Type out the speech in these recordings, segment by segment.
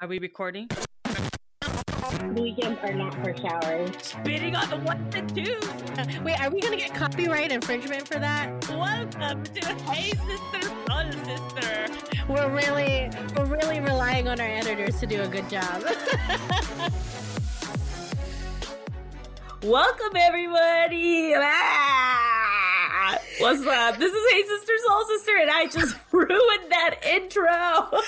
Are we recording? Weekends are not for showers. Spitting on the ones and twos. Wait, are we gonna get copyright infringement for that? Welcome to Hey Sister, Soul Sister. We're really, we're really relying on our editors to do a good job. Welcome everybody. Ah! What's up? This is Hey Sister, Soul Sister, and I just ruined that intro.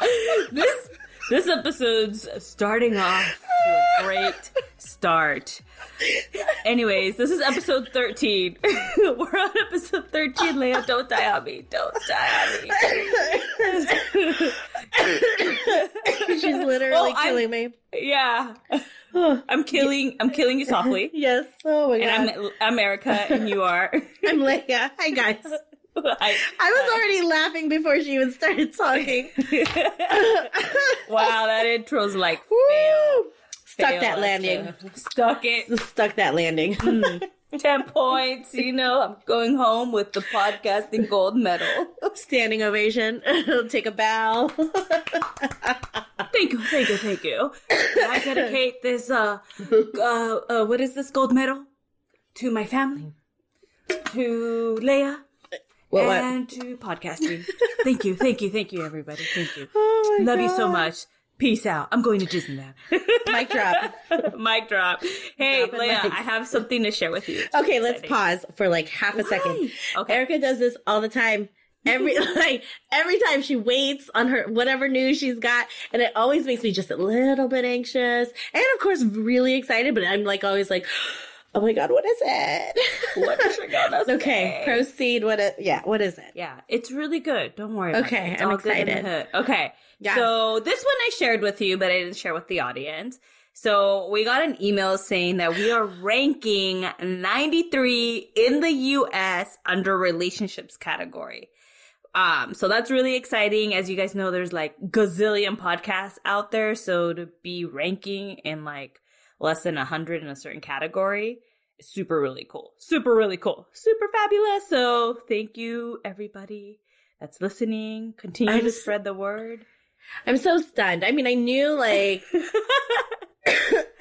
this this episode's starting off to a great start. Anyways, this is episode 13. We're on episode 13, Leia. Don't die on me. Don't die on me. She's literally Well, I'm- killing me. Yeah. I'm killing I'm killing you softly. Yes. Oh my god. And I'm Erica and you are I'm Leia. Hi guys. I, I was already laughing before she even started talking. wow, that intro's like fail. Stuck Fail that landing. Stuck it. Stuck that landing. 10 points. You know, I'm going home with the podcasting gold medal. Standing ovation. Take a bow. Thank you, thank you, thank you. I dedicate this, uh, uh, uh, what is this gold medal? To my family, to Leia, What, what? and to podcasting. thank you, thank you, thank you, everybody. Thank you. Oh Love you so much. Peace out. I'm going to Disneyland. Mic drop. Mic drop. Hey, Dropping Leia, mics. I have something to share with you. It's Okay, let's pause for like half a second. Okay. Erica does this all the time. Every like every time she waits on her whatever news she's got, and it always makes me just a little bit anxious, and of course really excited. But I'm like always like, oh my god, what is it? What is she gonna say? okay, proceed. What? It, yeah, what is it? Yeah, it's really good. Don't worry. About Okay, it. I'm all good in the excited. Okay, Yes. so this one I shared with you, but I didn't share with the audience. So we got an email saying that we are ranking 93 in the U.S. under relationships category. Um, so that's really exciting. As you guys know, there's like gazillion podcasts out there. So to be ranking in like less than 100 in a certain category super really cool. Super really cool. Super fabulous. So thank you everybody that's listening. Continue I'm to spread the word. I'm so stunned. I mean, I knew like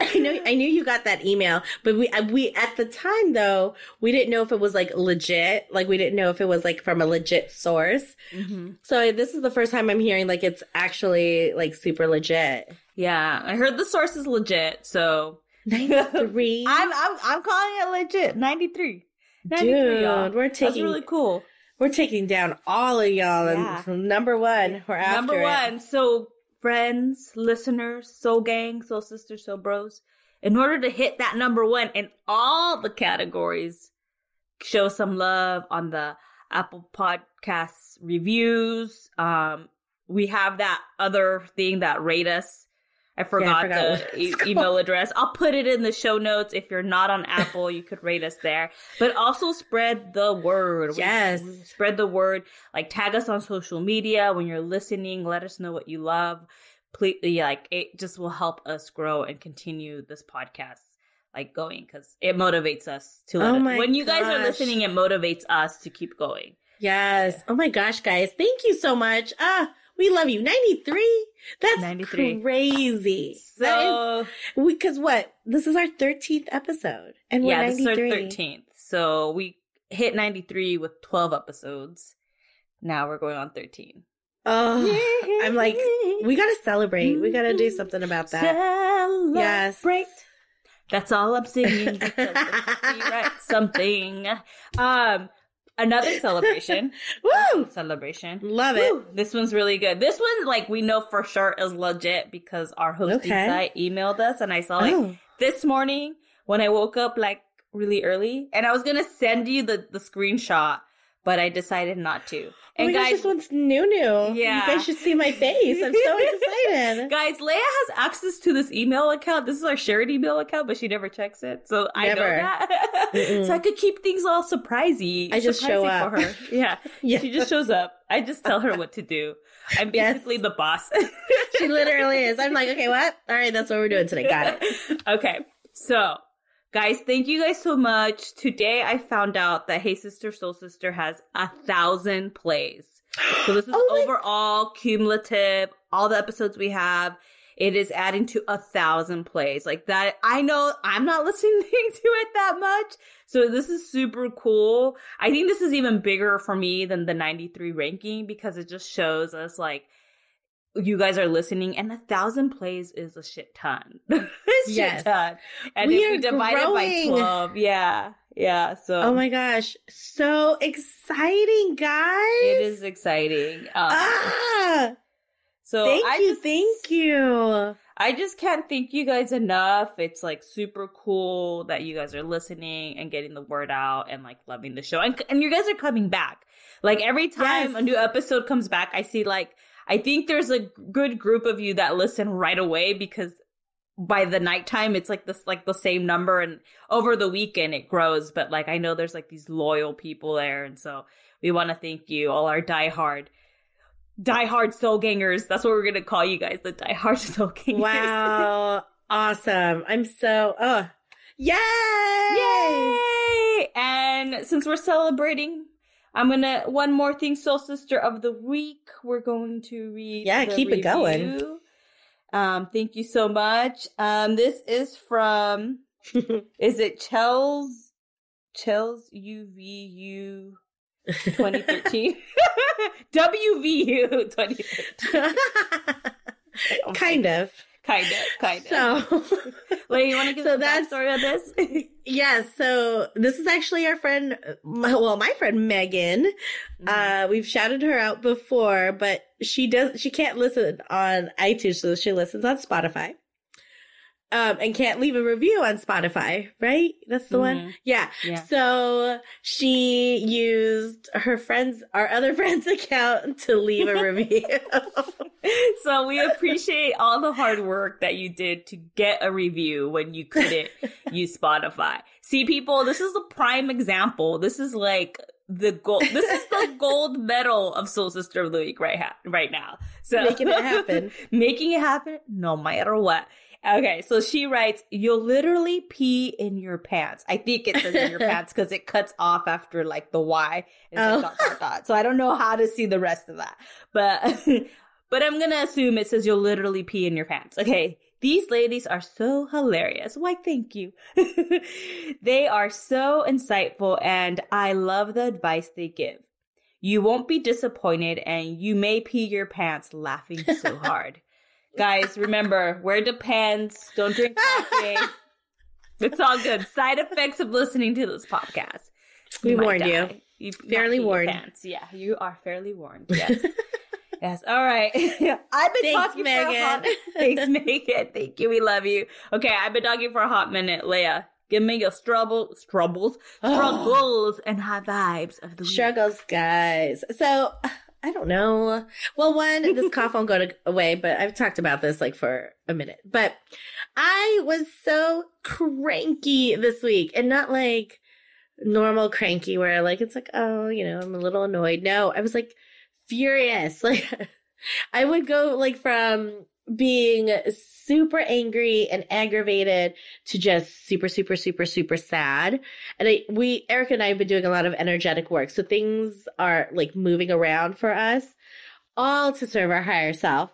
I know I knew you got that email, but we we at the time though we didn't know if it was like legit. Like we didn't know if it was like from a legit source. hmm So this is the first time I'm hearing like it's actually like super legit. Yeah, I heard the source is legit. So Three. I'm I'm I'm calling it legit. 93. 93 Dude, y'all. we're taking That's really cool. we're taking down all of y'all Yeah. and from number one we're after Number it. one. So, friends, listeners, soul gang, soul sisters, soul bros, in order to hit that number one in all the categories, show some love on the Apple Podcasts reviews. Um, we have that other thing that rate us. I forgot, forgot the e- email address. I'll put it in the show notes. If you're not on Apple, you could rate us there. But also spread the word. Yes. we spread the word. Like tag us on social media when you're listening. Let us know what you love. Please, like it just will help us grow and continue this podcast like going because it motivates us to. Oh my when you guys are listening, it motivates us to keep going. Yes. Oh my gosh, guys. Thank you so much. Ah, we love you. 93? That's 93. crazy. So because what? This is our 13th episode. And we're yeah, this is our 93. thirteenth. So we hit ninety three with twelve episodes. Now we're going on thirteen. Oh, I'm like, we gotta celebrate. We gotta do something about that. Yes. Celebrate. That's all I'm singing. copyright something. Um, another celebration. Woo! Celebration. Love it. Woo, this one's really good. This one, like, we know for sure is legit because our hosting Okay. site emailed us, and I saw like Oh. this morning when I woke up like really early, and I was gonna send you the the screenshot, but I decided not to. Oh And gosh, guys, this one's new new. Yeah. You guys should see my face. I'm so excited. guys, Leia has access to this email account. This is our shared email account, but she never checks it, so I know that. So I could keep things all surprisey. I just show up. for her. Yeah, Yeah. she just shows up. I just tell her what to do. I'm Yes. basically the boss. She literally is. I'm like, okay, what? All right, that's what we're doing today. Got it. okay. So Guys, thank you guys so much. Today I found out that Hey Sister Soul Sister has a thousand plays. So this is Oh overall cumulative, all the episodes we have. It is adding to a thousand plays. Like that, I know I'm not listening to it that much. So this is super cool. I think this is even bigger for me than the 93 ranking because it just shows us like you guys are listening and a thousand plays is a shit ton. a shit Yes. ton. And We if we divide it by 12, yeah. Yeah. So Oh my gosh. So exciting, guys. it is exciting. Um, Ah, so thank I you. just, thank you. I just can't thank you guys enough. It's like super cool that you guys are listening and getting the word out and like loving the show. And, and you guys are coming back. Like every time Yes. a new episode comes back, I see like, I think there's a good group of you that listen right away because by the nighttime, it's like this, like the same number and over the weekend it grows. But like, I know there's like these loyal people there. And so we want to thank you, all our diehard, diehard soul gangers. That's what we're going to call you guys, the diehard soul gangers. Wow. awesome. I'm so, oh, yay. Yay! And since we're celebrating, I'm gonna one more thing, Soul Sister of the Week. We're going to read. Yeah, keep it going. Um, thank you so much. Um, this is from is it Chels Chels UVU 2013 WVU 2013 kind of. Kind of kind of. So, Lady, you want to give so that's- backstory of this? yes. So this is actually our friend, my, well, my friend Megan. Uh, we've shouted her out before, but she does, she can't listen on iTunes, so she listens on Spotify. Um, and can't leave a review on Spotify, right? That's the one. Mhm. Yeah. Yeah. So she used her friend's, our other friend's account to leave a review. so we appreciate all the hard work that you did to get a review when you couldn't use Spotify. See, people, this is the prime example. This is like the gold. This is the gold medal of Soul Sister of the Week right ha- right now. So Making it happen. making it happen, no matter what. Okay, so she writes, "You'll literally pee in your pants." I think it says in your pants because it cuts off after like the Y. It's like Oh. dot, dot, dot. So I don't know how to see the rest of that, but but I'm gonna assume it says you'll literally pee in your pants. Okay, these ladies are so hilarious. Why, thank you. they are so insightful, and I love the advice they give. You won't be disappointed, and you may pee your pants laughing so hard. Guys, remember, wear the pants. Don't drink coffee. it's all good. Side effects of listening to this podcast. We warned you. die. You Fairly warned. Pants. Yeah, you are fairly warned. Yes. yes. All right. I've been Thanks, talking for a hot Megan. Thanks, Megan. Thank you. We love you. Okay, I've been talking for a hot minute. Leah. give me your struggle, struggles, struggles, and high vibes of the week. Struggles, guys. So I don't know. Well, one, this cough won't go to, away, but I've talked about this like for a minute. But I was so cranky this week, and not like normal cranky where like it's like oh you know I'm a little annoyed. No, I was like furious. Like I would go like from being super angry and aggravated to just super super super super sad. And I, we Erica and i have been doing a lot of energetic work. So things are like moving around for us all to serve our higher self.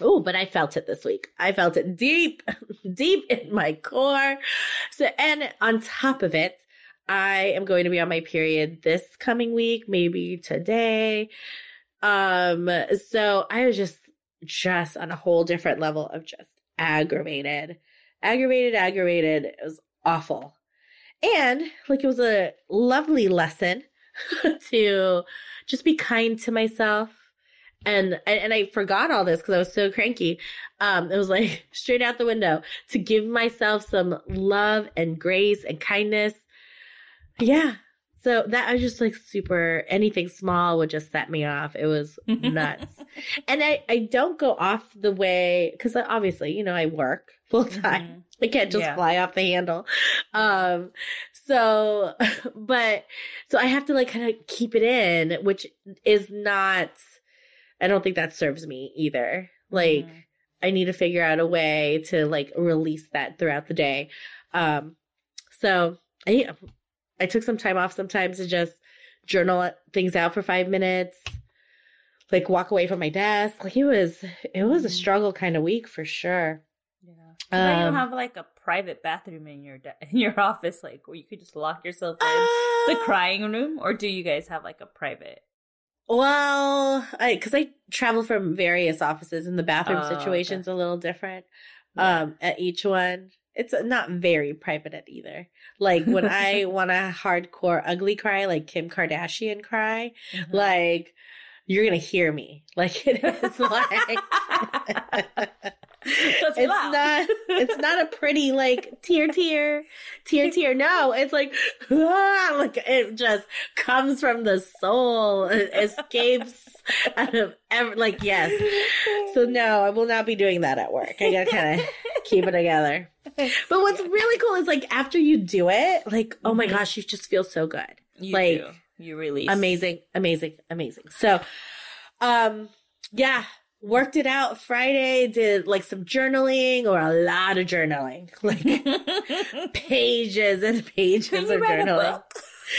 Oh but i felt it this week. I felt it deep deep in my core. So and on top of it i am going to be on my period this coming week maybe today. Um so i was just just on a whole different level of just aggravated aggravated aggravated it was awful and like it was a lovely lesson to just be kind to myself and and I forgot all this because I was so cranky. Um, it was like straight out the window to give myself some love and grace and kindness. Yeah. So that I was just like super anything small would just set me off. It was nuts. and I I don't go off the way because obviously you know I work full time. Mhm. I can't just Yeah. fly off the handle. Um, so, but, so I have to like kind of keep it in, which is not, I don't think that serves me either. Like, Mhm. I need to figure out a way to like release that throughout the day. Um, So I I took some time off sometimes to just journal things out for five minutes, like walk away from my desk. Like it was it was a Mhm. struggle kind of week for sure. Yeah. You Um, don't have like a private bathroom in your de- in your office, like where you could just lock yourself in the Uh, crying room, or do you guys have like a private? Well, I because I travel from various offices and the bathroom Oh, okay. situation's a little different Yeah. um at each one. It's not very private at either. Like when I want a hardcore ugly cry, like Kim Kardashian cry, Mhm. like you're gonna hear me. Like it is like it's loud. not it's not a pretty like tear tear tear tear. No it's like ah, like it just comes from the soul. It escapes out of ever like yes. So no i will not be doing that at work. I gotta kind of keep it together. But what's really cool is like after you do it like oh my Mhm. gosh you just feel so good. You like, do. you release. amazing amazing amazing. So um yeah worked it out friday did like some journaling or a lot of journaling like pages and pages of you write a journaling?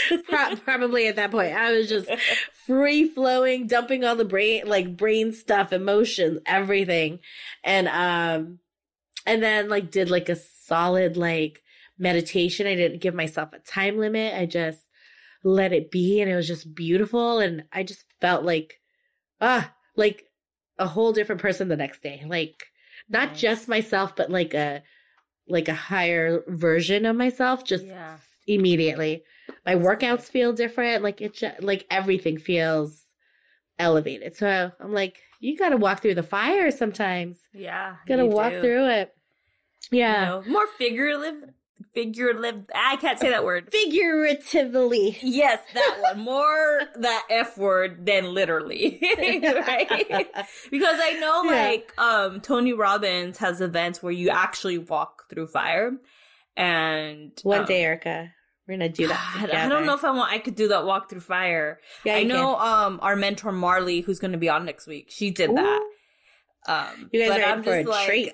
Pro- probably at that point. I was just free flowing dumping all the brain like brain stuff emotions everything. And um and then like did like a solid like meditation. I didn't give myself a time limit. I just let it be and it was just beautiful. And i just felt like ah like a whole different person the next day like not Nice. just myself but like a like a higher version of myself just Yeah. immediately my workouts feel different like it ju- like everything feels elevated so i'm like you gotta walk through the fire sometimes Yeah. gotta you walk do. through it You yeah know, more figurative. Figurative. I can't say that word. figuratively Yes, that one. More that F word than literally. right? Because I know like um Tony Robbins has events where you actually walk through fire. And one um, day erica we're gonna do that I together. I don't know if I want I could do that walk through fire. yeah, I know um our mentor Marley, who's gonna be on next week, she did can. that. Um You guys but are in for a like, treat.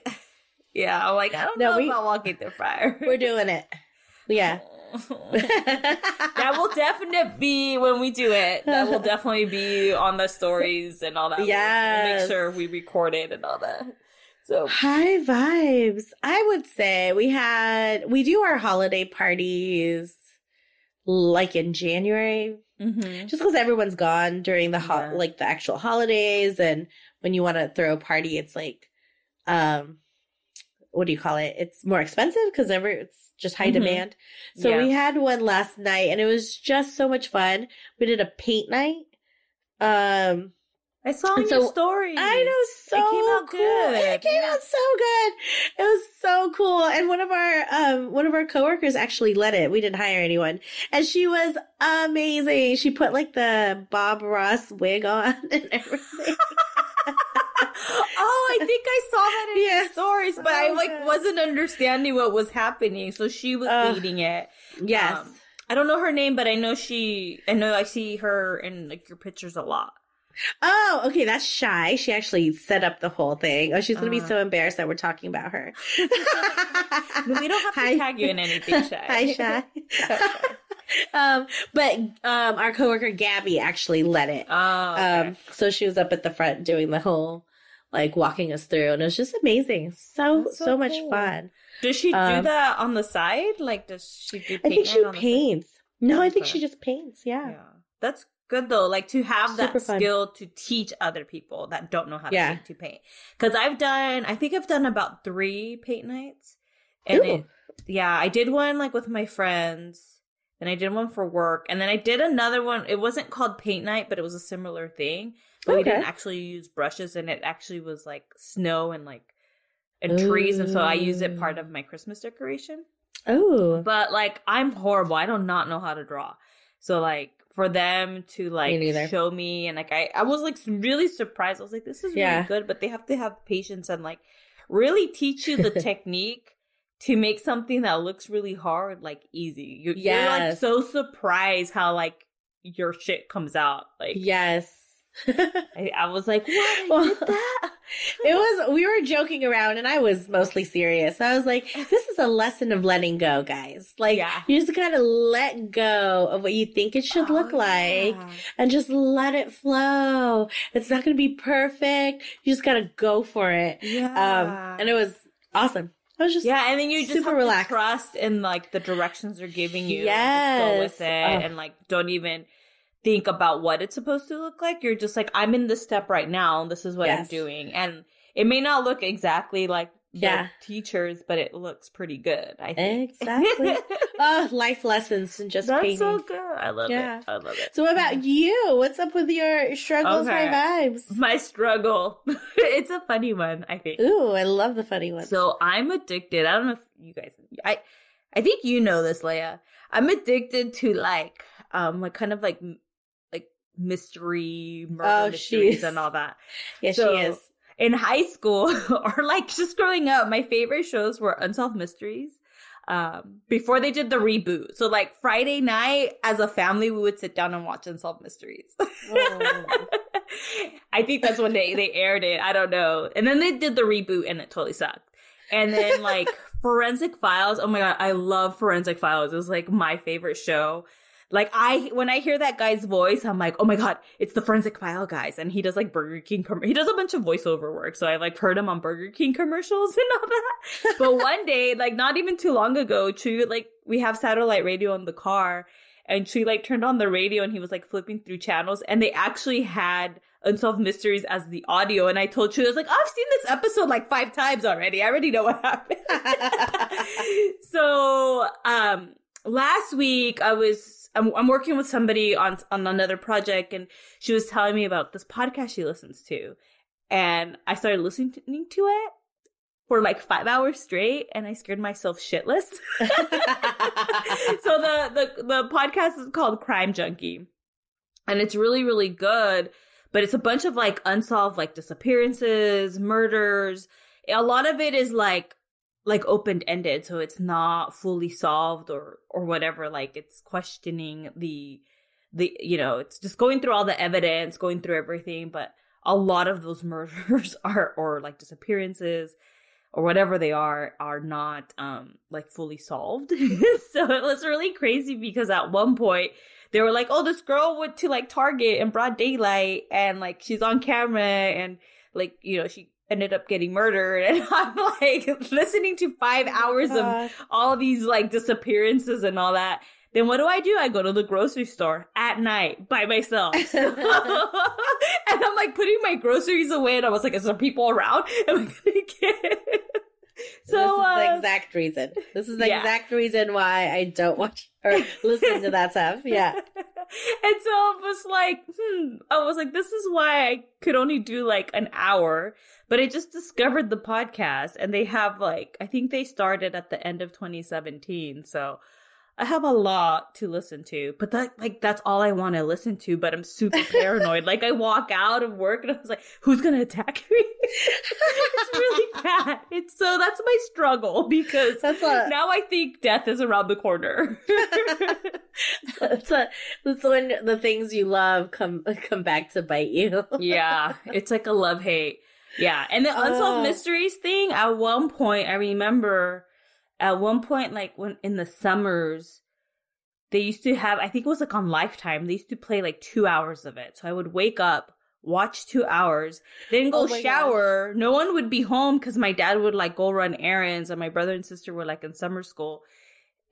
Yeah, I'm like, I don't No, know we- about walking through fire. we're doing it yeah that will definitely be when we do it. That will definitely be on the stories and all that. We'll make sure we record it and all that. So High vibes. I would say we had we do our holiday parties like in January, mhm. just because everyone's gone during the ho- Yeah. like the actual holidays, and when you want to throw a party, it's like, um, what do you call it? It's more expensive because every it's just high Mhm. demand. So Yeah. we had one last night, and it was just so much fun. We did a paint night. Um, I saw in so, your stories. I know so came out cool. good. It came out so good. It was so cool. And one of our um one of our coworkers actually led it. We didn't hire anyone. And she was amazing. She put like the Bob Ross wig on and everything. oh, I think I saw that in your stories, but I like wasn't understanding what was happening. So she was Ugh. leading it. yes. Um, I don't know her name, but I know she. I know I see her in like your pictures a lot. oh, okay, that's shy. She actually set up the whole thing. Oh, she's gonna be Uh. so embarrassed that we're talking about her. We don't have to Hi. tag you in anything, Shy. Hi, Shy. um, but um, our coworker Gabby actually led it. Oh, okay. Um, so she was up at the front doing the whole, like walking us through, and it was just amazing. So so, so much cool. fun. does she do um, that on the side? Like, does she do? I think paint she on the side? paints. No, I think she just paints. Yeah. Yeah, that's good though. Like to have Super that fun. skill to teach other people that don't know how to Yeah. paint to paint. Because I've done, I think I've done about three paint nights, and Ooh. it, yeah, I did one like with my friends, and I did one for work, and then I did another one. It wasn't called paint night, but it was a similar thing. But we didn't actually use brushes, and it actually was like snow and like and trees, and so I use it part of my Christmas decoration. Oh, But like I'm horrible. I do not know how to draw. So like for them to like neither. show me and like I I was like really surprised. I was like this is Yeah. really good, but they have to have patience and like really teach you the technique to make something that looks really hard like easy. You, You're like so surprised how like your shit comes out. Like yes. I, I was like, what? Well, did that? it was we were joking around and I was mostly serious. I was like, this is a lesson of letting go, guys. Like Yeah. you just gotta let go of what you think it should look Oh, like yeah. and just let it flow. It's not gonna be perfect. You just gotta go for it. Yeah. Um and it was awesome. I was just yeah, and then you just super have relaxed. trust in like the directions they're giving you. Yes. Go with it Ugh. and like don't even think about what it's supposed to look like. You're just like, I'm in this step right now. This is what I'm doing. And it may not look exactly like the Yeah. teachers, but it looks pretty good. I think. Exactly. oh, life lessons and just That's painting. so good. I love Yeah. it. I love it. So what about you? What's up with your struggles, Okay. high vibes? my struggle? it's a funny one, I think. Ooh, I love the funny ones. So I'm addicted. I don't know if you guys I I think you know this, Leia. I'm addicted to like um like kind of like mystery murder Oh, mysteries and all that. yes, so- she is. In high school or like just growing up, my favorite shows were Unsolved Mysteries. Um, before they did the reboot. So like Friday night as a family, we would sit down and watch Unsolved Mysteries. Oh. I think that's when they, they aired it. I don't know. And then they did the reboot and it totally sucked. And then like Forensic Files. Oh my God. I love Forensic Files. It was like my favorite show. Like I, when I hear that guy's voice, I'm like, oh my God, it's the Forensic File guys. And he does like Burger King, com- he does a bunch of voiceover work. So I like heard him on Burger King commercials and all that. But one day, like not even too long ago, Chu, like we have satellite radio in the car and she like turned on the radio and he was like flipping through channels and they actually had Unsolved Mysteries as the audio. And I told Chu, I was like, I've seen this episode like five times already. I already know what happened. so, um, last week I was, I'm, I'm working with somebody on, on another project and she was telling me about this podcast she listens to. And I started listening to it for like five hours straight and I scared myself shitless. so the, the the podcast is called Crime Junkie. And it's really, really good. But it's a bunch of like unsolved like disappearances, murders. A lot of it is like like open ended, so it's not fully solved or or whatever. Like it's questioning the the you know, it's just going through all the evidence, going through everything, but a lot of those murders are or like disappearances or whatever they are are not um like fully solved. so it was really crazy because at one point they were like, "Oh, this girl went to like Target in broad daylight and like she's on camera and like, you know, she ended up getting murdered." And I'm like listening to 5 hours of all these like disappearances and all that. Then what do I do? I go to the grocery store at night by myself. and I'm like putting my groceries away and I was like, is there people around? Am I gonna get So this is uh, the exact reason. This is the yeah. exact reason why I don't watch or listen to that stuff. Yeah. and so I was like, hmm. I was like, this is why I could only do like an hour. But I just discovered the podcast and they have like, I think they started at the end of 2017. So I have a lot to listen to, but that, like, that's all I want to listen to. But I'm super paranoid. like, I walk out of work and I was like, who's going to attack me? it's really bad. It's so that's my struggle because That's a now I think death is around the corner. that's a that's when the things you love come come back to bite you. yeah, it's like a love hate. Yeah, and the unsolved Uh. mysteries thing. At one point, I remember, at one point, like when in the summers, they used to have. I think it was like on Lifetime. They used to play like two hours of it. So I would wake up, watch two hours, then go Oh shower. No one would be home because my dad would like go run errands, and my brother and sister were like in summer school.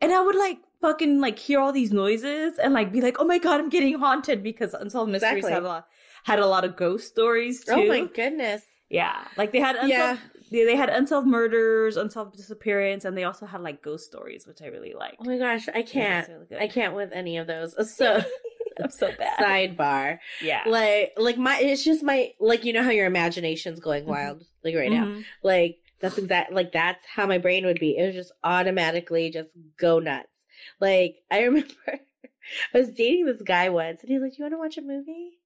And I would like fucking like hear all these noises and like be like, oh my god, I'm getting haunted because Unsolved Mysteries Exactly. had a lot had a lot of ghost stories too. Oh my goodness. Yeah, like they had unsolved, Yeah. They, they had unsolved murders, unsolved disappearance, and they also had like ghost stories, which I really like. Oh my gosh, I can't. really. I can't with any of those. So I'm so bad. sidebar. yeah, Like like my it's just my like you know how your imagination's going Mhm. wild like right now. Mhm. Like that's exact like that's how my brain would be. It would just automatically just go nuts. Like I remember I was dating this guy once and he's was like, You wanna watch a movie?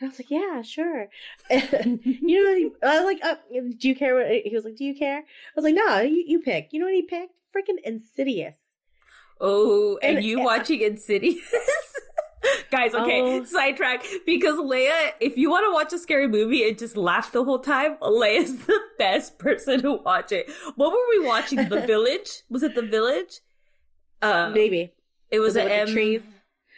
And I was like, Yeah, sure. And you know what he, I was like, uh, do you care what he was like, Do you care? I was like, No, you, you pick. You know what he picked? Freaking Insidious. Oh, and, And- you watching Insidious? Guys, okay, Oh. sidetrack. Because Leia, if you want to watch a scary movie and just laugh the whole time, Leia's the best person to watch it. What were we watching? The Village? Was it The Village? Uh, Maybe. it was, Was it a with the trees?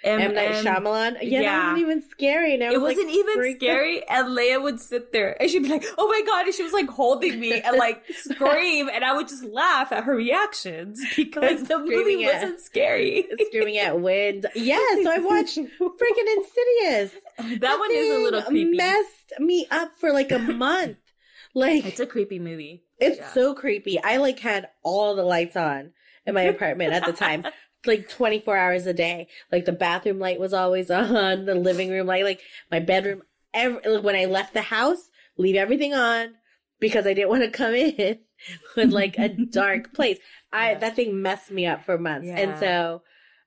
M, M. Night Shyamalan. Yeah, that wasn't even scary. It was, like, wasn't even scary, and Leia would sit there and she'd be like, "Oh my god!" and she was like holding me and like scream, and I would just laugh at her reactions because the movie at- wasn't scary. Screaming at wind. Yeah, so I watched freaking Insidious. that one is a little creepy. Messed me up for like a month. Like It's a creepy movie. It's Yeah. so creepy. I like had all the lights on in my apartment at the time. Like 24 hours a day. Like the bathroom light was always on, the living room light, like my bedroom. Every, like, when I left the house, leave everything on because I didn't want to come in with like a dark place. I, Yeah. that thing messed me up for months. And so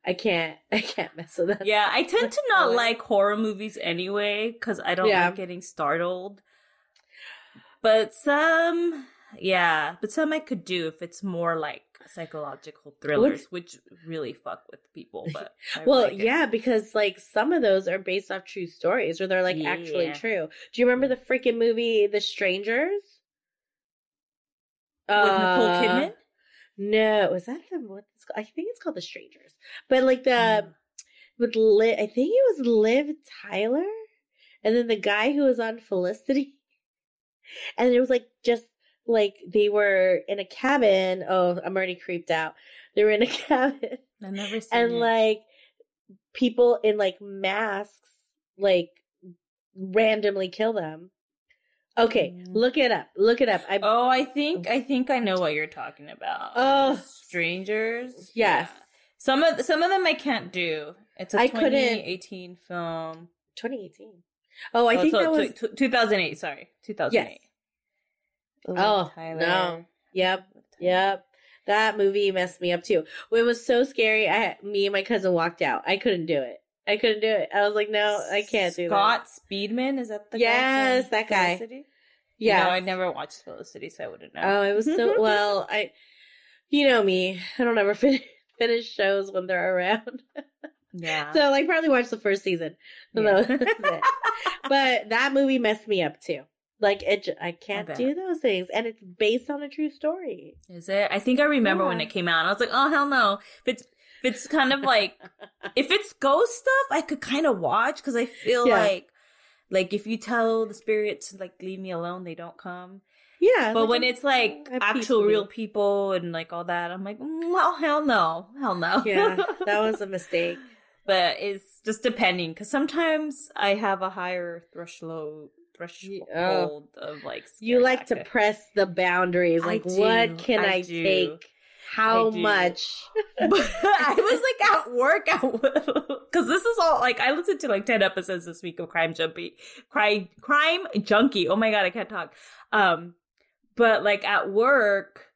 I can't, I can't mess with that. Yeah, I tend to not like horror movies anyway because I don't Yeah. like getting startled. But some, yeah, but some I could do if it's more like psychological thrillers, which really fuck with people. But Well, like yeah, because like some of those are based off true stories or they're like actually true. Do you remember the freaking movie The Strangers? with Nicole Uh, Kidman. No, was that the what? it's called? I think it's called The Strangers. But like the Mm. with Liv, I think it was Liv Tyler, and then the guy who was on Felicity, and it was like just like they were in a cabin. Oh, I'm already creeped out. They were in a cabin I've never seen and it. like people in like masks like randomly kill them. Okay, Mm. look it up. Look it up. I oh, I think I think I know what you're talking about. Oh. strangers. Yes. Yeah. Some of some of them I can't do. It's a I couldn't- 2018 film. 2018. Oh, I Oh, think so- that was t- t- 2008. Sorry, 2008. Oh, Liv Oh, Tyler. no. Yep. Yep. That movie messed me up too. It was so scary. I me and my cousin walked out. I couldn't do it. I couldn't do it. I was like, no, I can't do it. Scott that. Speedman is that the guy Yes, from that guy. Felicity? Yeah. No, I never watched Felicity, so I wouldn't know. Oh, it was so well. I, you know me. I don't ever fin- finish shows when they're around. yeah. So like probably watched the first season. Yeah. that. But that movie messed me up too. Like it, I can't bet. do those things, and it's based on a true story. Is it? I think I remember when it came out. I was like, oh hell no. If it's if it's kind of like if it's ghost stuff, I could kind of watch because I feel Yeah. like like if you tell the spirits like leave me alone, they don't come. Yeah, But like, when it's like actual real people and like all that, I'm like, mm, well, hell no, hell no. yeah, that was a mistake. but it's just depending because sometimes I have a higher threshold threshold oh. of like You like to press the boundaries. Like, do, what can I I, take? How much? I was like at work because this is all like I listened to like ten episodes this week of Crime Junkie, Crime Crime Junkie. Oh my god, I can't talk. Um, but like at work,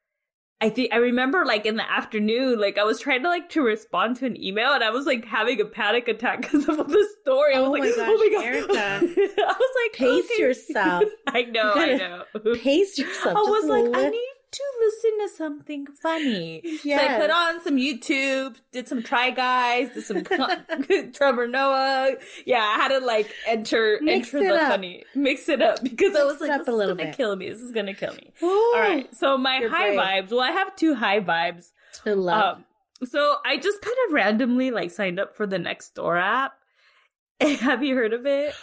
I think I remember like in the afternoon, like I was trying to like to respond to an email and I was like having a panic attack because of the story. I was Oh like, my oh my god, Erica. I was like, Pace okay. yourself. I know, I know. Pace yourself. I was like, I need to listen to something funny. So I put on some YouTube, did some Try Guys, did some Trevor Noah. Yeah, I had to like enter Mix enter the up. funny, mix it up because I was like, this is gonna bit. kill me. This is gonna kill me. Ooh, All right, so my high brave. vibes. Well, I have two high vibes. I love. Um, so I just kind of randomly like signed up for the Nextdoor app. have you heard of it?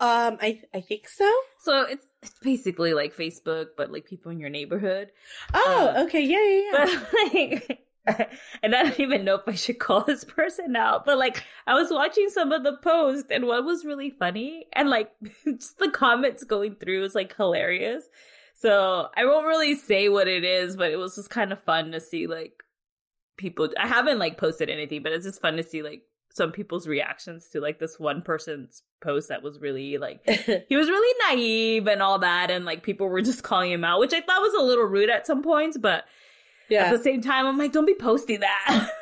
Um, I I think so. So it's it's basically like Facebook, but like people in your neighborhood. Oh, Uh, okay, yeah, yeah, yeah. But like, and I don't even know if I should call this person out, but like, I was watching some of the posts, and one was really funny, and like, just the comments going through was like hilarious. So I won't really say what it is, but it was just kind of fun to see like people. I haven't like posted anything, but it's just fun to see like some people's reactions to like this one person's post that was really like he was really naive and all that and like people were just calling him out which i thought was a little rude at some points but yeah. at the same time i'm like don't be posting that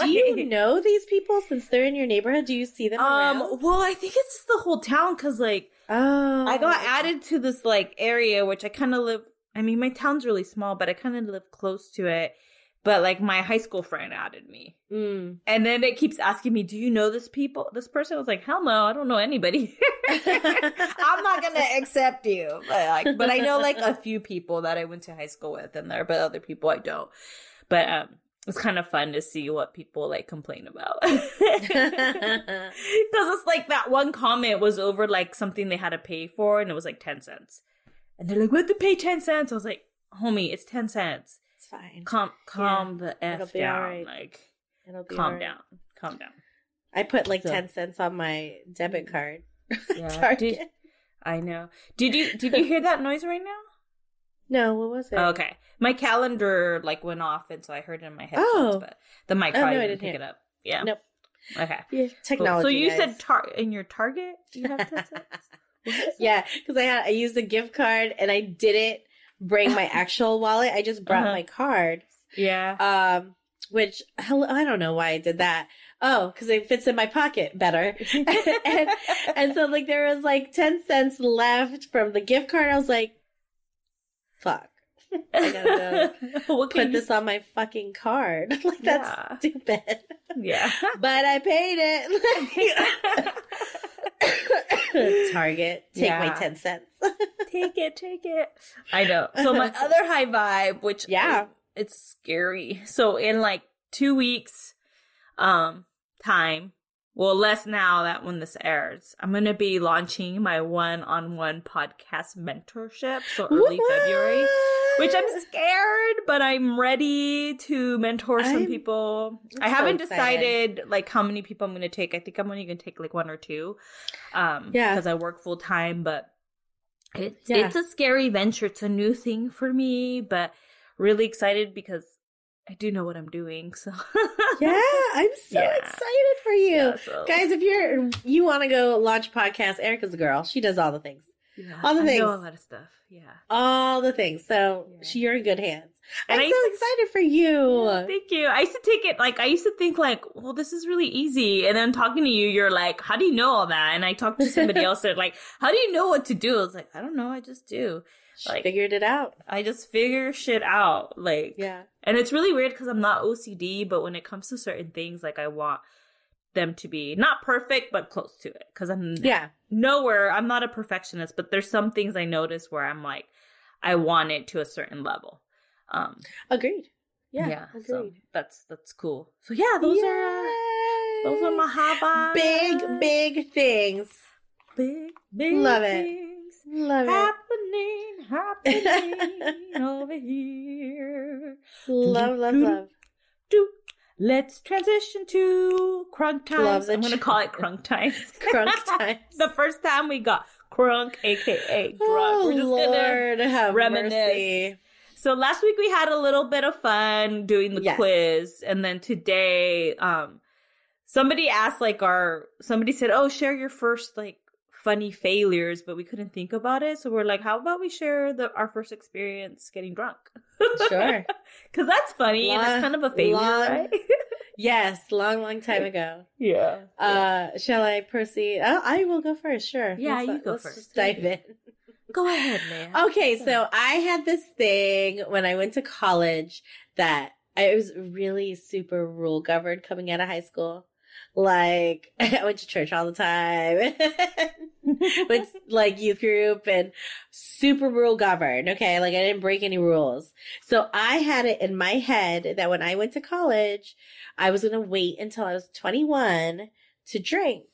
Do you know these people since they're in your neighborhood? Do you see them around? um well i think it's just the whole town because like oh, i got added to this like area which i kind of live i mean my town's really small but i kind of live close to it but like my high school friend added me. Mm. And then it keeps asking me, "Do you know this people? This person?" I was like, "Hell no, I don't know anybody. I'm not gonna accept you." But like, but I know like a few people that I went to high school with in there, but other people I don't. But um, it's kind of fun to see what people like complain about because it's like that one comment was over like something they had to pay for, and it was like ten cents, and they're like, "What to pay ten cents?" I was like, "Homie, it's ten cents. It's fine. Calm, calm It'll the f be down. alright. Like, It'll be calm alright. down, calm down." I put like So- 10 cents on my debit mm. card. Yeah, Target. did- I know. Did you did you hear that noise right now? No, what was it? Oh, okay, my calendar like went off, and so I heard it in my headphones, Oh. but the mic Oh, probably no, didn't didn't pick hear it up. Yeah. Nope. Okay. Yeah, Cool. technology. So you guys. said tar- in your Target you have ten cents. yeah, because I had I used a gift card and I didn't bring my actual wallet. I just brought Uh-huh. my card. Yeah. Um, which I don't know why I did that. Oh, because it fits in my pocket better. and, and so like there was like ten cents left from the gift card. I was like, "Fuck, I gotta what put can you- this on my fucking card." like that's Yeah. stupid. Yeah. But I paid it. Target, take my ten cents. take it, take it. I know. So my other high vibe, which Yeah. it's scary. So in like two weeks, um, time, well, less now that when this airs, I'm gonna be launching my one-on-one podcast mentorship. So early February, which I'm scared, but I'm ready to mentor some I'm- people. I'm I so haven't excited. decided like how many people I'm gonna take. I think I'm only gonna take like one or two, um, Yeah. because I work full time, but. It's Yeah. it's a scary venture. It's a new thing for me, but really excited because I do know what I'm doing. So Yeah, I'm so Yeah. excited for you. Yeah, so- Guys, if you're you want to go launch a podcast, Erica's a girl. She does all the things. Yeah, all the I things. know a lot of stuff. Yeah, All the things. So Yeah. you're in good hands. And I'm so to- excited for you. Yeah, thank you. I used to take it like I used to think like, well, this is really easy, and then talking to you, you're like, how do you know all that? And I talked to somebody else, they're like, how do you know what to do? I was like, I don't know, I just do. She Like- figured it out. I just figure shit out, like, Yeah. And it's really weird because I'm not OCD, but when it comes to certain things, like I want them to be not perfect, but close to it. Because I'm Yeah. nowhere, I'm not a perfectionist, but there's some things I notice where I'm like, I want it to a certain level. Um, Agreed. Yeah. yeah, agreed. so that's that's cool. So yeah, those are uh, those are my big, big things. big, big Love it. things Love it. happening, happening over here. Love, love, love. do. Let's transition to crunk times. I'm gonna call it crunk times. Crunk times. the first time we got crunk, aka drunk. Oh, We're just gonna. Lord, have reminisce. mercy. So last week we had a little bit of fun doing the Yes. quiz, and then today, um, somebody asked like our somebody said, "Oh, share your first like funny failures," but we couldn't think about it, so we're like, "How about we share the our first experience getting drunk?" Sure. Because that's funny and Long- it's kind of a failure, long- right? Yes, long, long time ago. yeah. Uh, shall I proceed? Oh, I will go first. Sure. Yeah, Let's- you go let's first. Just dive in. Go ahead, man. Okay, so I had this thing when I went to college that I was really super rule governed coming out of high school. Like I went to church all the time, went like youth group and super rule governed. Okay, like I didn't break any rules. So I had it in my head that when I went to college, I was gonna wait until I was 21 to drink.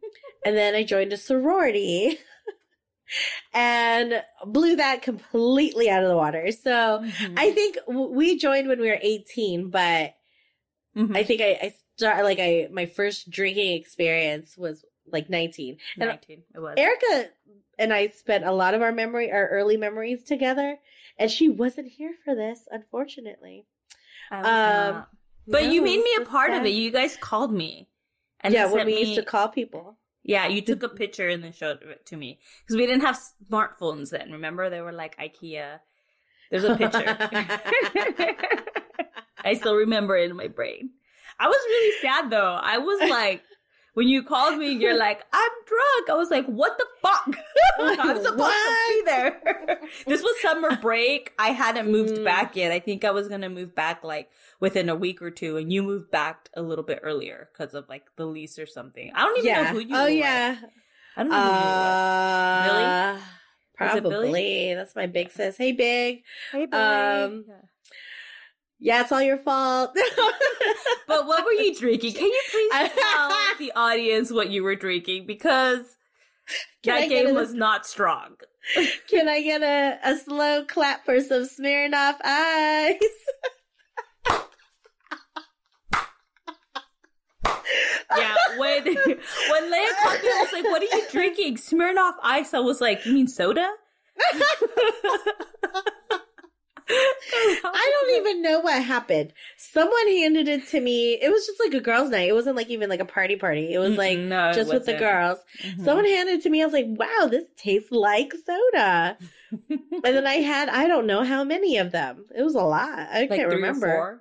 and then I joined a sorority and blew that completely out of the water. So Mhm. I think we joined when we were 18, but Mhm. I think I, I started like I, my first drinking experience was like 19. And 19. It was. Erica and I spent a lot of our memory, our early memories together, and she wasn't here for this, unfortunately. Um, not. But No, you made me a part of it. You guys called me. And yeah, when we me- used to call people. Yeah, you took a picture and then showed it to me because we didn't have smartphones then. Remember, they were like IKEA. There's a picture. I still remember it in my brain. I was really sad though. I was like, when you called me, you're like, I'm drunk. I was like, what the fuck? I'm supposed What? to be there. this was summer break. I hadn't moved Mm. back yet. I think I was going to move back like within a week or two, and you moved back a little bit earlier because of like the lease or something. I don't even know who you oh were yeah. I don't know who you were Uh, Billy? Probably. That's my big sis. Hey, big. Hey, um, Yeah, it's all your fault. But what were you drinking? Can you please tell the audience what you were drinking? Because Can that game was not strong. Can I get a, a slow clap for some Smirnoff Ice? Yeah, when when Leia called me, I was like, "What are you drinking?" Smirnoff Ice. I was like, "You mean soda?" I don't even know what happened. Someone handed it to me. It was just like a girls' night. It wasn't like even like a party party. It was like no, just with the girls. Mhm. Someone handed it to me. I was like, wow, this tastes like soda. and then I had, I don't know how many of them. It was a lot. I like can't remember. Four?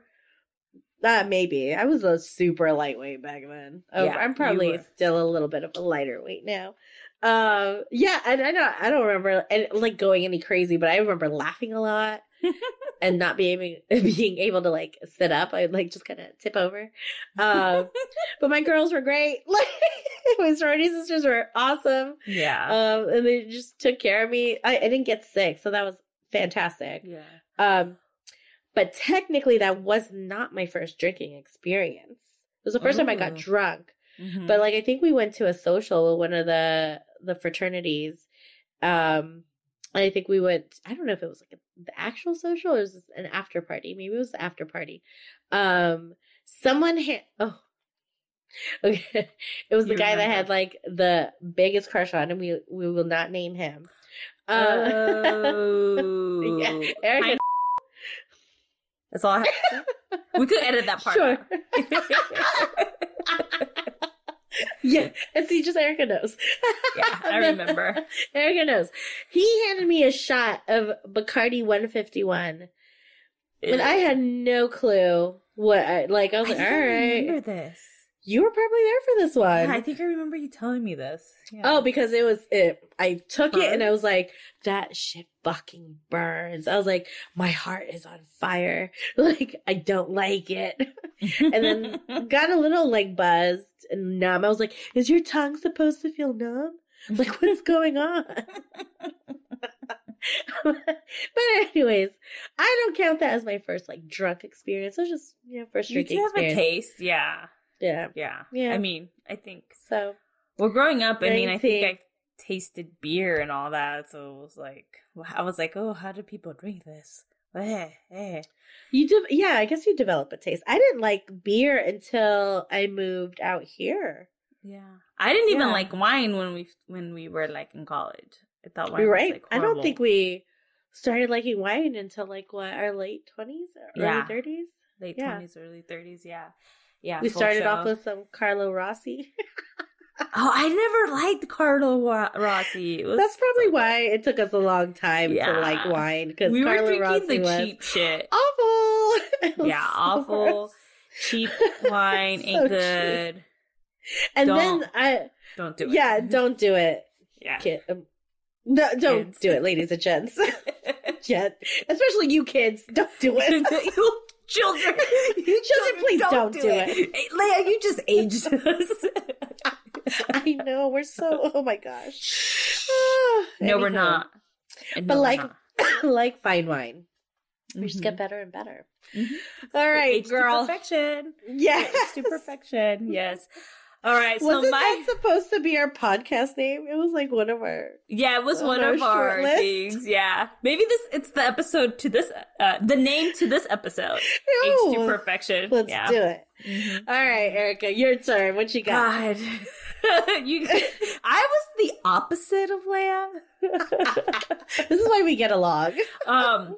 Uh, maybe. I was a super lightweight back then. Oh, Yeah, I'm probably still a little bit of a lighter weight now. Um, yeah, and I don't, I don't remember and like going any crazy, but I remember laughing a lot and not being able, being able to like sit up. I would like just kind of tip over. Um, but my girls were great. Like my sorority sisters were awesome. Yeah, Um, and they just took care of me. I, I didn't get sick, so that was fantastic. yeah. Um, but technically, that was not my first drinking experience. It was the first time I got Ooh. drunk. Mhm. But like, I think we went to a social with one of the the fraternities. Um, I think we went. I don't know if it was like a, the actual social or was an after party. Maybe it was the after party. Um, someone had. Oh. Okay, it was the You guy that had like the biggest crush on him. We we will not name him. Uh, oh, yeah, Erica That's all I have. We could edit that part. Sure. yeah, and see, just Erica knows. yeah, I remember. Erica knows. He handed me a shot of Bacardi 151, and I had no clue what. I, like, I was I like, all right, remember this. You were probably there for this one. Yeah, I think I remember you telling me this. Yeah. Oh, because it was it. I took it and I was like, that shit fucking burns. I was like, my heart is on fire. Like, I don't like it. and then got a little like buzzed and numb. I was like, is your tongue supposed to feel numb? Like, what is going on? but anyways, I don't count that as my first like drunk experience. It was just you know first you drinking do have a taste. Yeah, Yeah. yeah, Yeah. I mean, I think So well, growing up, I mean, I think I tasted beer and all that, so it was like, I was like, oh, how do people drink this? Eh, eh. you do, yeah. I guess you develop a taste. I didn't like beer until I moved out here. Yeah, I didn't even Yeah. like wine when we when we were like in college. I thought wine You're was right. like I don't think we started liking wine until like what our late twenties, early Yeah. thirties. late yeah. twenties, early thirties. Yeah, yeah. We started show. off with some Carlo Rossi. Oh, I never liked Carlo Wa- Rossi. That's probably so why it took us a long time to like wine because we were Carlo drinking Rossi the was cheap shit. awful. Yeah, so awful. worse. Cheap wine So ain't cheap. good. And Don't then I, Don't do it. yeah, don't do it, yeah. kid. Um, no, don't Kids. do it, ladies and gents. Gent, especially you kids, don't do it. you children, you Children, please don't do it. Hey, Leia, you just aged us. I know we're so. Oh my gosh. No, we're not. And But no, like- like fine wine. We just get better and better. Mhm. All right, girl. perfection. Yes. To perfection. Yes. All right. Wasn't my that supposed to be our podcast name? It was like one of our. Yeah, it was on one of our list? things. Yeah, maybe this it's the episode to this, uh, the name to this episode, Age to Perfection. Let's yeah. do it. Mhm. All right, Erica, your turn. What you got? God, you, I was the opposite of Leia. this is why we get along. um,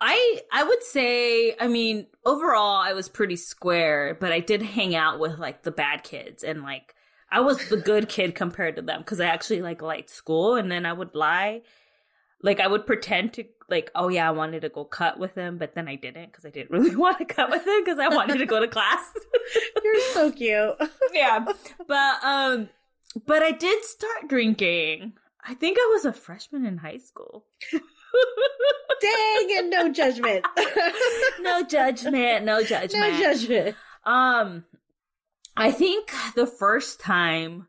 I I would say, I mean, overall, I was pretty square, but I did hang out with like the bad kids and like. I was the good kid compared to them because I actually like liked school, and then I would lie. like I would pretend to like, oh yeah, I wanted to go cut with him, but then I didn't because I didn't really want to cut with him because I wanted to go to class. You're so cute. yeah, but um, but I did start drinking. I think I was a freshman in high school. Dang, and no judgment. no judgment. No judgment. No judgment. Um, I think the first time,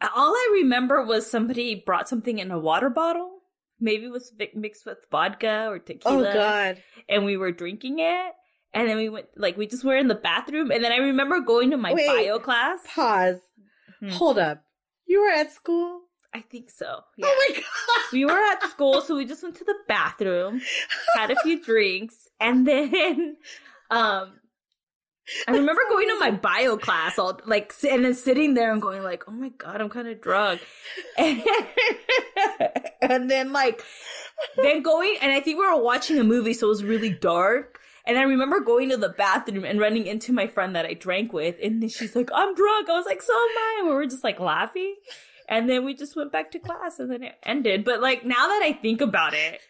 all I remember was somebody brought something in a water bottle. Maybe it was mixed with vodka or tequila. Oh God! And we were drinking it, and then we went like we just were in the bathroom, and then I remember going to my Wait, bio class. Pause. Hmm. Hold up. You were at school. I think so. Yeah. Oh my god. we were at school, so we just went to the bathroom, had a few drinks, and then um I remember going to my bio class all like and then sitting there and going like, "Oh my god, I'm kind of drunk." And, and then like then going and I think we were watching a movie so it was really dark. And I remember going to the bathroom and running into my friend that I drank with and she's like, "I'm drunk." I was like, "So am I." And we were just like laughing. And then we just went back to class and then it ended. But like now that I think about it,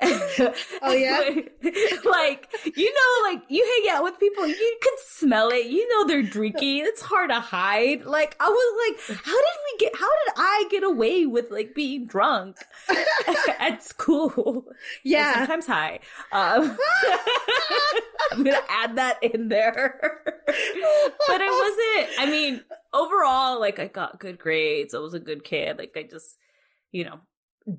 oh yeah? like you know like you hang out with people you can smell it. You know they're drinking it's hard to hide. Like i was like how did we get how did i get away with like being drunk at school? Yeah. and sometimes high um, i'm gonna add that in there. But it wasn't i mean overall like i got good grades i was a good kid like i just you know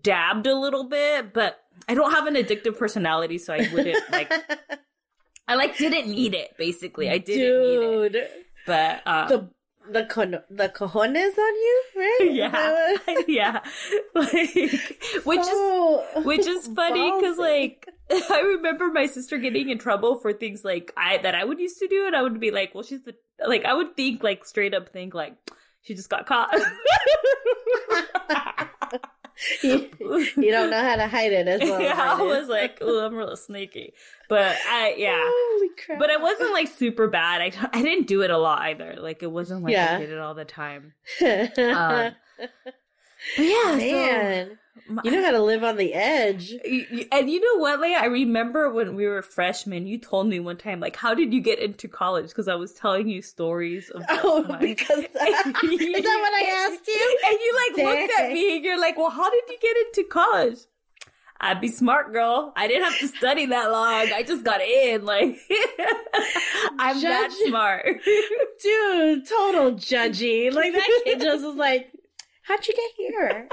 dabbed a little bit, but I don't have an addictive personality, so I wouldn't like. I like didn't need it. Basically, I didn't Dude. need it. But um, the the con- the cojones on you, right? Yeah, yeah. Like, which So is which is funny because like I remember my sister getting in trouble for things like I that I would used to do, and I would be like, "Well, she's the like." I would think like straight up think like she just got caught. you, you don't know how to hide it as well. yeah, I Brandon. was like, "Oh, I'm really sneaky," but I yeah. Holy crap! But it wasn't like super bad. I, I didn't do it a lot either. Like it wasn't like Yeah. I did it all the time. Um, But yeah, Man, so you know how to live on the edge. And you know what, Leia? I remember when we were freshmen, you told me one time, like, how did you get into college? Because I was telling you stories of Oh, my- because is that what I asked you? And you like looked at me and you're like, well, how did you get into college? I'd be smart, girl. I didn't have to study that long. I just got in. Like, I'm that smart. Dude, total judgy. Like that kid just was like, "How'd you get here?"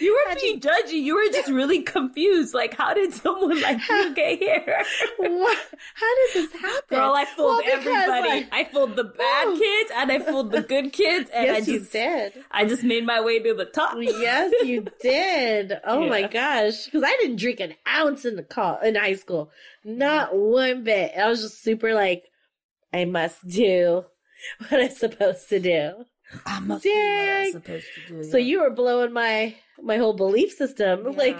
You were being judgy. You were just really confused. Like, how did someone like you get here? what? How did this happen? Girl, I fooled Well, because, everybody. like- I fooled the bad Oh. kids and I fooled the good kids, and yes, I just you did. I just made my way to the top. yes, you did. Oh my gosh, because I didn't drink an ounce in the call in high school, not one bit. I was just super like, I must do what I'm supposed to do. I must do what I'm Dang. supposed to do. So you were blowing my my whole belief system. Like,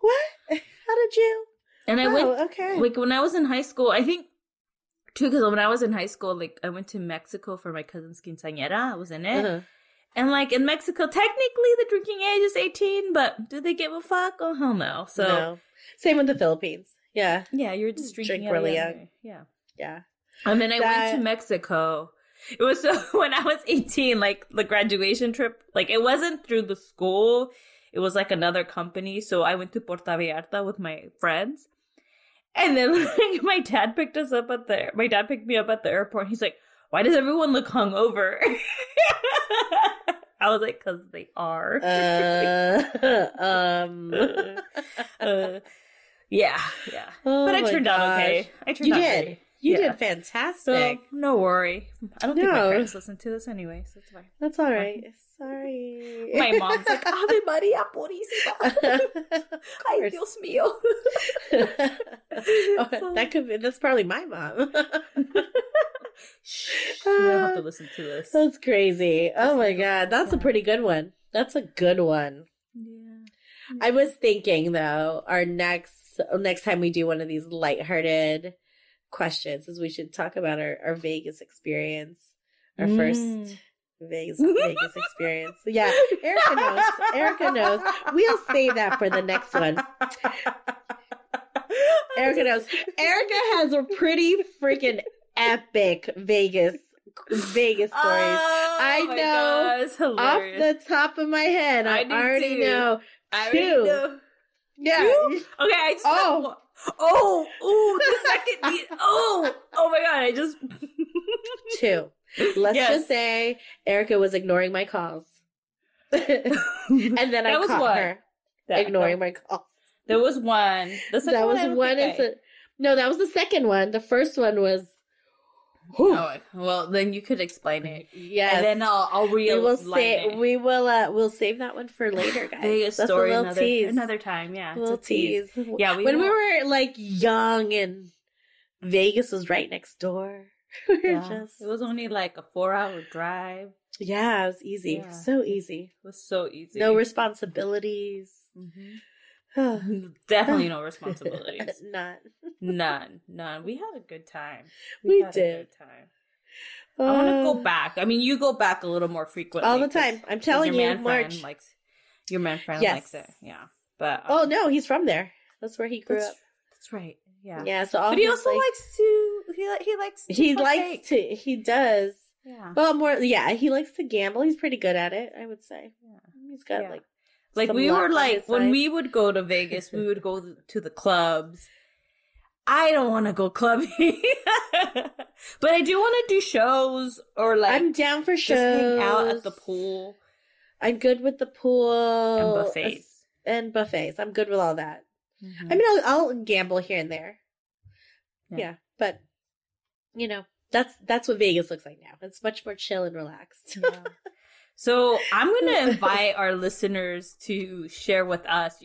what? How did you? and I oh, went okay. like when I was in high school. I think too because when I was in high school, like I went to Mexico for my cousin's quinceañera. I was in it, Uh-huh. and like in Mexico, technically the drinking age is eighteen, but do they give a fuck? Oh hell no. So no. Same with the Philippines. Yeah, yeah, you're just drinking Drink really young young. Yeah. yeah. And then I That- went to Mexico. It was so when I was 18, like the graduation trip, like it wasn't through the school. It was like another company. So I went to Puerto Vallarta with my friends. And then like my dad picked us up at the, my dad picked me up at the airport. He's like, why does everyone look hungover? I was like, cause they are. Uh, um. Uh, yeah, yeah. Oh but I turned out okay. I turned You out did. You Yeah. did So fantastic. no worry. I don't think my No. parents listen to this anyway, so it's fine. That's all right. Sorry. My mom's like, Ave Maria Purísima. Ay. Dios mío. Oh, that could be. That's probably my mom. Shh. You don't have to listen to this. That's crazy. Oh my god, that's a pretty good one. That's a good one. Yeah. I was thinking though, our next next time we do one of these lighthearted questions is we should talk about our, our Vegas experience. Our Mm. first Vegas, Vegas experience. Yeah, Erica knows. Erica knows. We'll save that for the next one. Erica knows. Erica has a pretty freaking epic Vegas Vegas stories. Oh, I know. God, Off the top of my head, I, I already too. know. I two. already know. Yeah. Two? Okay, I just Oh. Oh, oh, the second. the- oh, oh my god! I just. Two. Let's Yes. just say Erica was ignoring my calls. and then I That was caught one. her That- ignoring my calls. There was one. The second That was one. Is a, no, that was the second one. The first one was. Oh, well, then you could explain it, Yeah, and then I'll I'll we will say we will uh we'll save that one for later, guys. That's story a little another tease. another time. Yeah, A little tease. tease. Yeah, we when we won't- were like young and Vegas was right next door. we Yeah. just It was only like a four hour drive. yeah, it was easy, Yeah. so easy. It was so easy. No responsibilities. Mhm. Definitely no responsibilities. None. None, none. We had a good time. We had a did. good time. I want to Uh, go back. I mean, you go back a little more frequently all the time. I'm telling your you, man March. friend likes your man friend Yes. likes it. Yeah, but Oh um, no, he's from there. That's where he grew that's, up. that's right. Yeah, Yeah, so but he also like- likes to. He he likes. To he likes to he does. Yeah. Well, more yeah, he likes to gamble. He's pretty good at it, I would say. yeah. He's got Yeah. like Like some we were like when we would go to Vegas, we would go to the clubs. I don't want to go clubbing, but I do want to do shows or like I'm down for shows. hang out at the pool I'm good with the pool and buffets. and buffets. I'm good with all that. Mhm. I mean, I'll, I'll gamble here and there. Yeah. Yeah. but you know, that's that's what Vegas looks like now. It's much more chill and relaxed. Yeah. So I'm gonna invite our listeners to share with us.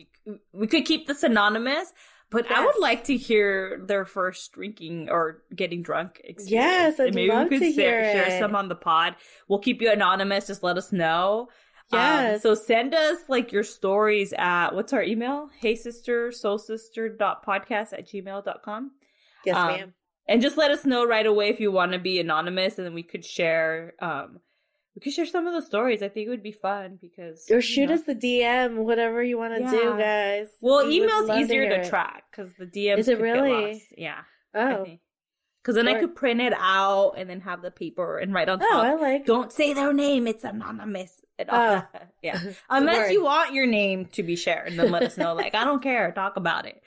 We could keep this anonymous, but I would like to hear their first drinking or getting drunk experience. Yes, I'd And maybe love we could to share, hear share some on the pod. We'll keep you anonymous. Just let us know. Um, Yes. so send us like your stories at what's our email? Hey sister, soul sister dot podcast at gmail.com. yes, Um, ma'am. And just let us know right away if you want to be anonymous and then we could share um we could share some of the stories. I think it would be fun because Or shoot know- us the DM, whatever you want to do, guys. Well, We email's easier hear to track because the DM Is it really? Yeah. Oh, Because then I could print it out and then have the paper and write on oh, top. oh, I like. Don't say their name. It's anonymous. And Oh. Yeah. Unless Word. you want your name to be shared, then let us know. Like, I don't care. Talk about it.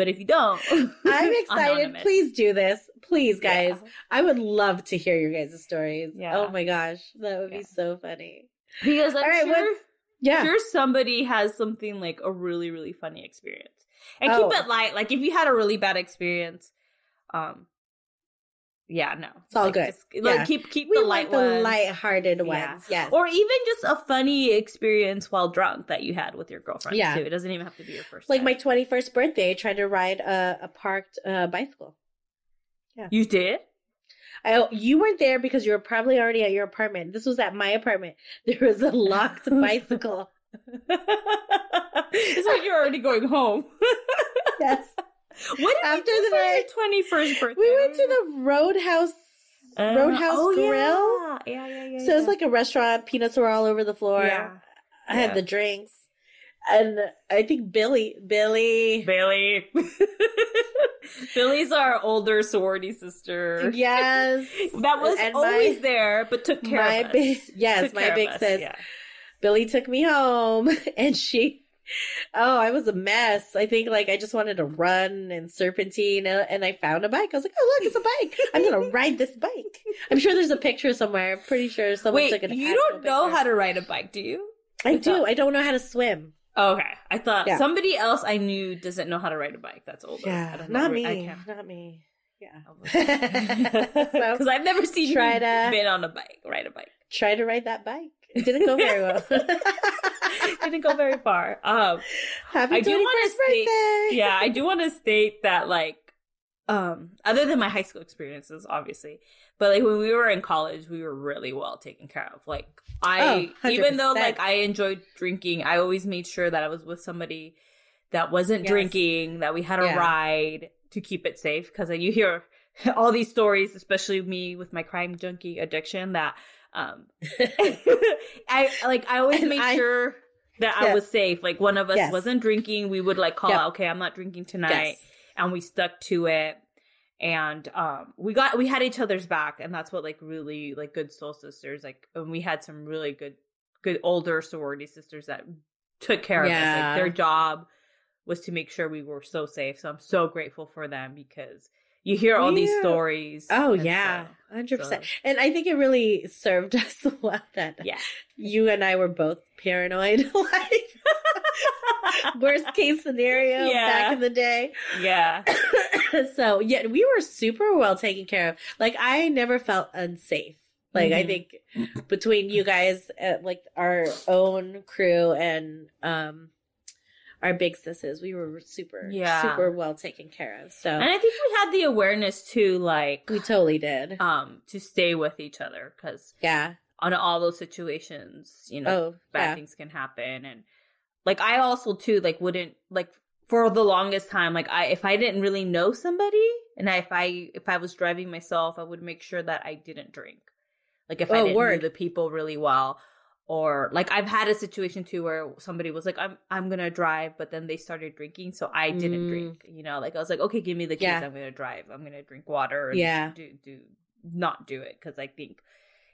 But if you don't, I'm excited. anonymous. Please do this, please, guys. Yeah. I would love to hear your guys' stories. Yeah. Oh my gosh, that would Yeah. be so funny. Because I'm All right, sure, Yeah. sure somebody has something like a really, really funny experience. And Oh. keep it light. Like, if you had a really bad experience, um, yeah, no. It's all Like, good. just- like, Yeah. keep keep we the like light the ones. light-hearted Yeah. ones. Yes. Or even just a funny experience while drunk that you had with your girlfriend. Yeah. too. It doesn't even have to be your first. like time. my 21st birthday, I tried to ride a, a parked uh, bicycle. You did? I, you weren't there because you were probably already at your apartment. This was at my apartment. There was a locked bicycle. it's like you're already going home. Yes. What did After you do the for twenty first birthday? We went to the Roadhouse. Uh, Roadhouse oh, Grill. Yeah, yeah, yeah. yeah So it's yeah. like a restaurant. Peanuts were all over the floor. Yeah. I had the drinks. And I think Billy, Billy, Billy. Billy's our older sorority sister. yes. That was And always my- there, but took care my of us. big- yes, Took my big us, sis. yeah. Billy took me home and she, oh, I was a mess. I think like I just wanted to run and serpentine and, and I found a bike. I was like, oh, look, it's a bike. I'm going to ride this bike. I'm sure there's a picture somewhere. I'm pretty sure someone Wait, took an you don't know picture. how to ride a bike, do you? I do. I don't know how to swim. Oh, okay. I thought Yeah. somebody else I knew doesn't know how to ride a bike. That's older. I Yeah, don't know. not I me. can't. Not me. Yeah. Because so I've never seen try you to- been on a bike, ride a bike. try to ride that bike. It didn't go very well. Didn't go very far. Um, Happy I do wanna state- birthday. yeah, I do want to state that, like, um, other than my high school experiences, obviously, but like when we were in college, we were really well taken care of. Like, I, Oh, even though like I enjoyed drinking, I always made sure that I was with somebody that wasn't Yes. drinking, that we had a Yeah. ride to keep it safe. Because you hear all these stories, especially me with my crime junkie addiction, that Um, I like I always And made I- sure that I was safe. Like one of us Yes. wasn't drinking, we would like call Yep. out, okay, I'm not drinking tonight, Yes. and we stuck to it. And um, we got we had each other's back, and that's what like really like good soul sisters like. And we had some really good good older sorority sisters that took care of us. Like their job was to make sure we were so safe. So I'm so grateful for them because you hear all these stories. Oh yeah, so- hundred percent. And I think it really served us well that yeah. you and I were both paranoid. like worst case scenario Yeah. back in the day. yeah. so yeah, we were super well taken care of. Like I never felt unsafe. Like I Mhm. think between you guys, uh, like our own crew and um our big sisters, we were super, Yeah. super well taken care of. So And I think we had the awareness to like we totally did. um to stay with each other because yeah. on all those situations, you know, Oh, bad yeah. things can happen and like I also too like wouldn't like for the longest time like I if I didn't really know somebody and I, if I if I was driving myself I would make sure that I didn't drink. Like if I Oh, didn't word. know the people really well or like I've had a situation too where somebody was like I'm I'm to drive but then they started drinking so I didn't Mm. drink, you know, like I was like okay, give me the keys, Yeah. I'm to drive. I'm to drink water and Yeah. do do not do it cuz I think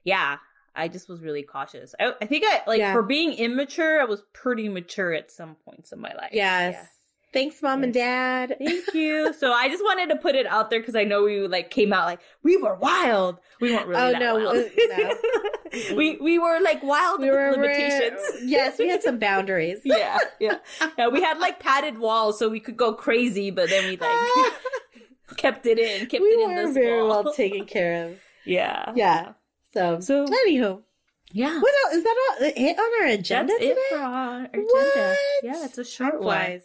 yeah, I just was really cautious. I, I think I like Yeah. for being immature, I was pretty mature at some points in my life. Yes. Thanks, mom and dad. Thank you. so I just wanted to put it out there because I know we like came out like we were wild. We weren't really Oh, that no, wild. uh, we we were like wild We with were limitations. yes, we had some boundaries. yeah, yeah, yeah. We had like padded walls so we could go crazy, but then we like kept it in, kept we it in were this very wall. well taken care of. Yeah, Yeah. So, So- anywho, yeah. what else is that? All, it on our agenda That's today? it for our agenda. What? Yeah, it's a short Time one.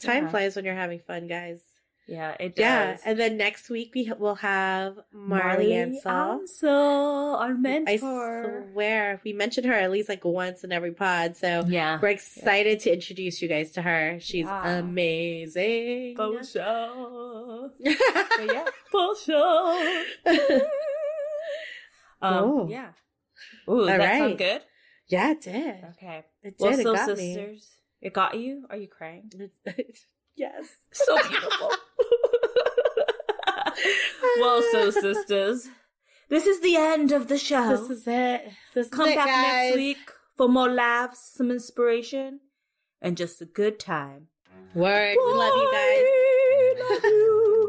Time Yeah. flies when you're having fun, guys. Yeah, it does. Yeah, and then next week we will have Marley Ansel. Ansel, our I mentor. swear we mentioned her at least like once in every pod, so yeah. we're excited to introduce you guys to her. She's Yeah. amazing. For show. Yeah, for sure. Um, Oh. Yeah. Ooh, All that right. sound good? yeah, it did. Okay. It did. Well, it so got sisters, it got you? Are you crying? yes. So beautiful. well, so sisters, this is the end of the show. This is it. This is Come it, back guys. next week for more laughs, some inspiration, and just a good time. Word. We love you guys. Love you.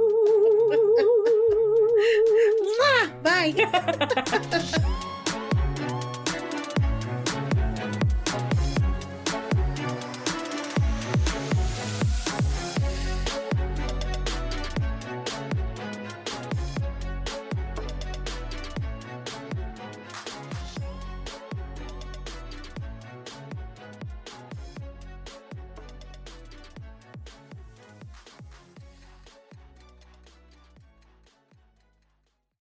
Bye.